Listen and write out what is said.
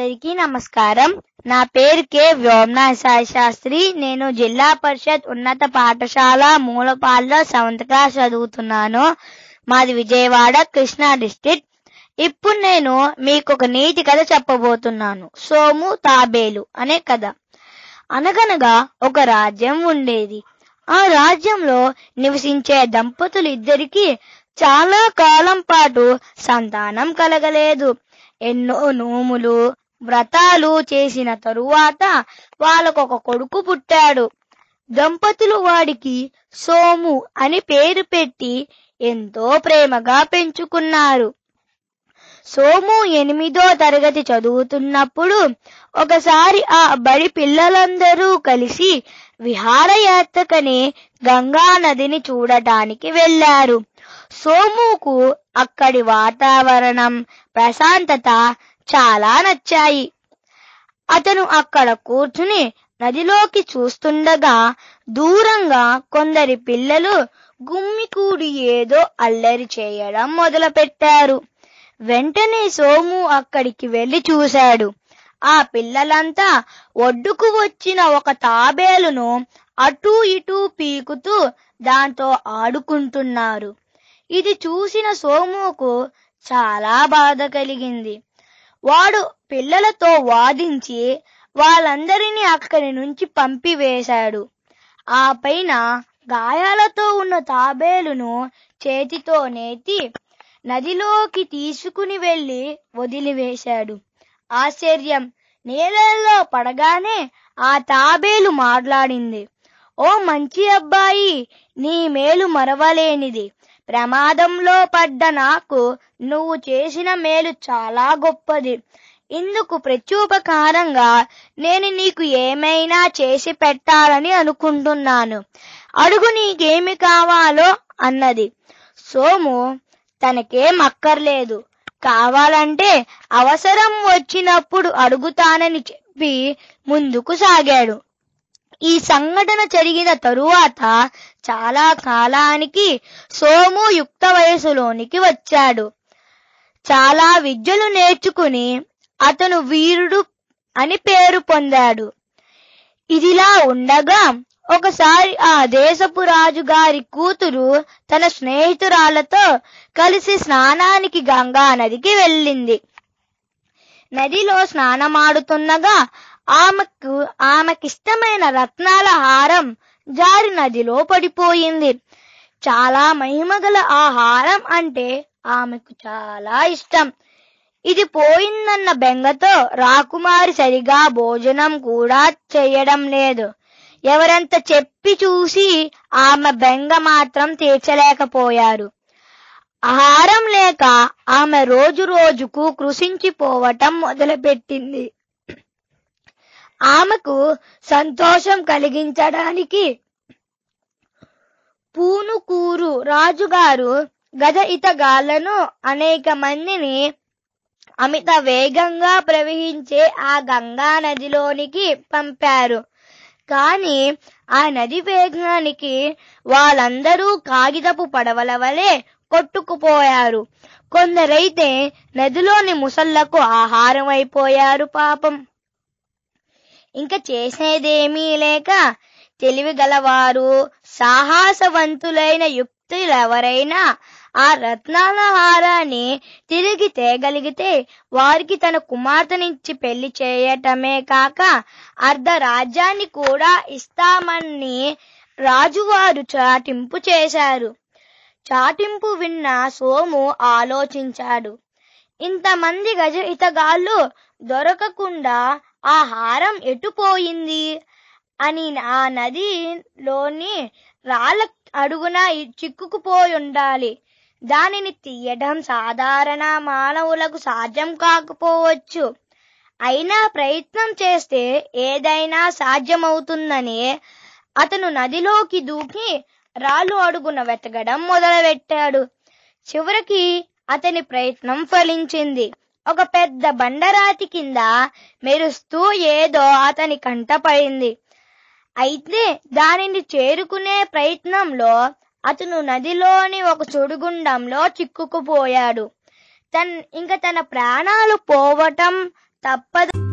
అందరికీ నమస్కారం. నా పేరు కె. వ్యోమ్నా సాయి శాస్త్రి నేను జిల్లా పరిషత్ ఉన్నత పాఠశాల మూలపాల్లో సెవెంత్ క్లాస్ చదువుతున్నాను. మాది విజయవాడ కృష్ణా డిస్ట్రిక్ట్. ఇప్పుడు నేను మీకు ఒక నీతి కథ చెప్పబోతున్నాను. సోము తాబేలు అనే కథ. అనగనగా ఒక రాజ్యం ఉండేది. ఆ రాజ్యంలో నివసించే దంపతులు ఇద్దరికి చాలా కాలం పాటు సంతానం కలగలేదు. ఎన్నో నోములు వ్రతాలు చేసిన తరువాత వాళ్ళకు ఒక కొడుకు పుట్టాడు. దంపతులు వాడికి సోము అని పేరు పెట్టి ఎంతో ప్రేమగా పెంచుకున్నారు. సోము ఎనిమిదో తరగతి చదువుతున్నప్పుడు ఒకసారి ఆ బడి పిల్లలందరూ కలిసి విహారయాత్రకని గంగా నదిని చూడటానికి వెళ్ళారు సోముకు అక్కడి వాతావరణం ప్రశాంతత చాలా నచ్చాయి. అతను అక్కడ కూర్చుని నదిలోకి చూస్తుండగా దూరంగా కొందరి పిల్లలు గుమ్మికూడి ఏదో అల్లరి చేయడం మొదలుపెట్టారు. వెంటనే సోము అక్కడికి వెళ్ళి చూశాడు. ఆ పిల్లలంతా ఒడ్డుకు వచ్చిన ఒక తాబేలును అటూ ఇటూ పీకుతూ దాంతో ఆడుకుంటున్నారు. ఇది చూసిన సోముకు చాలా బాధ కలిగింది. వాడు పిల్లలతో వాదించి వాళ్ళందరినీ అక్కడి నుంచి పంపివేశాడు. ఆ పైన గాయాలతో ఉన్న తాబేలును చేతితో నేతి నదిలోకి తీసుకుని వెళ్ళి వదిలివేశాడు. ఆశ్చర్యం! నీళ్ళల్లో పడగానే ఆ తాబేలు మాట్లాడింది. ఓ మంచి అబ్బాయి నీ మేలు మరవలేనిది. ప్రమాదంలో పడ్డ నాకు నువ్వు చేసిన మేలు చాలా గొప్పది. ఇందుకు ప్రత్యుపకారంగా నేను నీకు ఏమైనా చేసి పెట్టాలని అనుకుంటున్నాను. అడుగు నీకేమి కావాలో అన్నది. సోము తనకేం అక్కర్లేదు. కావాలంటే అవసరం వచ్చినప్పుడు అడుగుతానని చెప్పి ముందుకు సాగాడు. ఈ సంఘటన జరిగిన తరువాత చాలా కాలానికి సోము యుక్త వయసులోనికి వచ్చాడు. చాలా విద్యలు నేర్చుకుని అతను వీరుడు అని పేరు పొందాడు. ఇదిలా ఉండగా ఒకసారి ఆ దేశపు రాజు గారి కూతురు తన స్నేహితురాలతో కలిసి స్నానానికి గంగా నదికి వెళ్ళింది. నదిలో స్నానమాడుతున్నగా ఆమెకు ఆమెకిష్టమైన రత్నాల హారం జారి నదిలో పడిపోయింది. చాలా మహిమగల ఆ హారం అంటే ఆమెకు చాలా ఇష్టం. ఇది పోయిందన్న బెంగతో రాకుమారి సరిగా భోజనం కూడా చేయడం లేదు. ఎవరంత చెప్పి చూసి ఆమె బెంగ మాత్రం తీర్చలేకపోయారు. ఆహారం లేక ఆమె రోజు రోజుకు కృషించిపోవటం మొదలుపెట్టింది. ఆమెకు సంతోషం కలిగించడానికి పూనుకూరు రాజుగారు గజ ఇతగాళ్ళను అనేక మందిని అమిత వేగంగా ప్రవహించే ఆ గంగా నదిలోనికి పంపారు. కానీ ఆ నది వేగానికి వాళ్ళందరూ కాగితపు పడవల వలె కొట్టుకుపోయారు. కొందరైతే నదిలోని ముసళ్ళకు ఆహారం అయిపోయారు పాపం. ఇంకా చేసేదేమీ లేక తెలివి గలవారు సాహసవంతులైన యుక్తులెవరైనా ఆ రత్నాల హారాన్ని తిరిగి తేగలిగితే వారికి తన కుమార్తెనిచ్చి పెళ్ళి చేయటమే కాక అర్ధ రాజ్యాన్ని కూడా ఇస్తామని రాజువారు చాటింపు చేశారు. చాటింపు విన్న సోము ఆలోచించాడు. ఇంతమంది గజ ఇతగాళ్ళు దొరకకుండా ఆ హారం ఎటుపోయింది అని ఆ నదిలోని రాళ్ళ అడుగున చిక్కుకుపోయి ఉండాలి. దానిని తీయడం సాధారణ మానవులకు సాధ్యం కాకపోవచ్చు. అయినా ప్రయత్నం చేస్తే ఏదైనా సాధ్యమవుతుందని అతను నదిలోకి దూకి రాళ్ళు అడుగున వెతకడం మొదలుపెట్టాడు. చివరికి అతని ప్రయత్నం ఫలించింది. ఒక పెద్ద బండరాతి కింద మెరుస్తూ ఏదో అతని కంటపడింది. అయితే దానిని చేరుకునే ప్రయత్నంలో అతను నదిలోని ఒక చుడుగుండంలో చిక్కుకుపోయాడు. తన్ ఇంకా తన ప్రాణాలు పోవటం తప్పదు.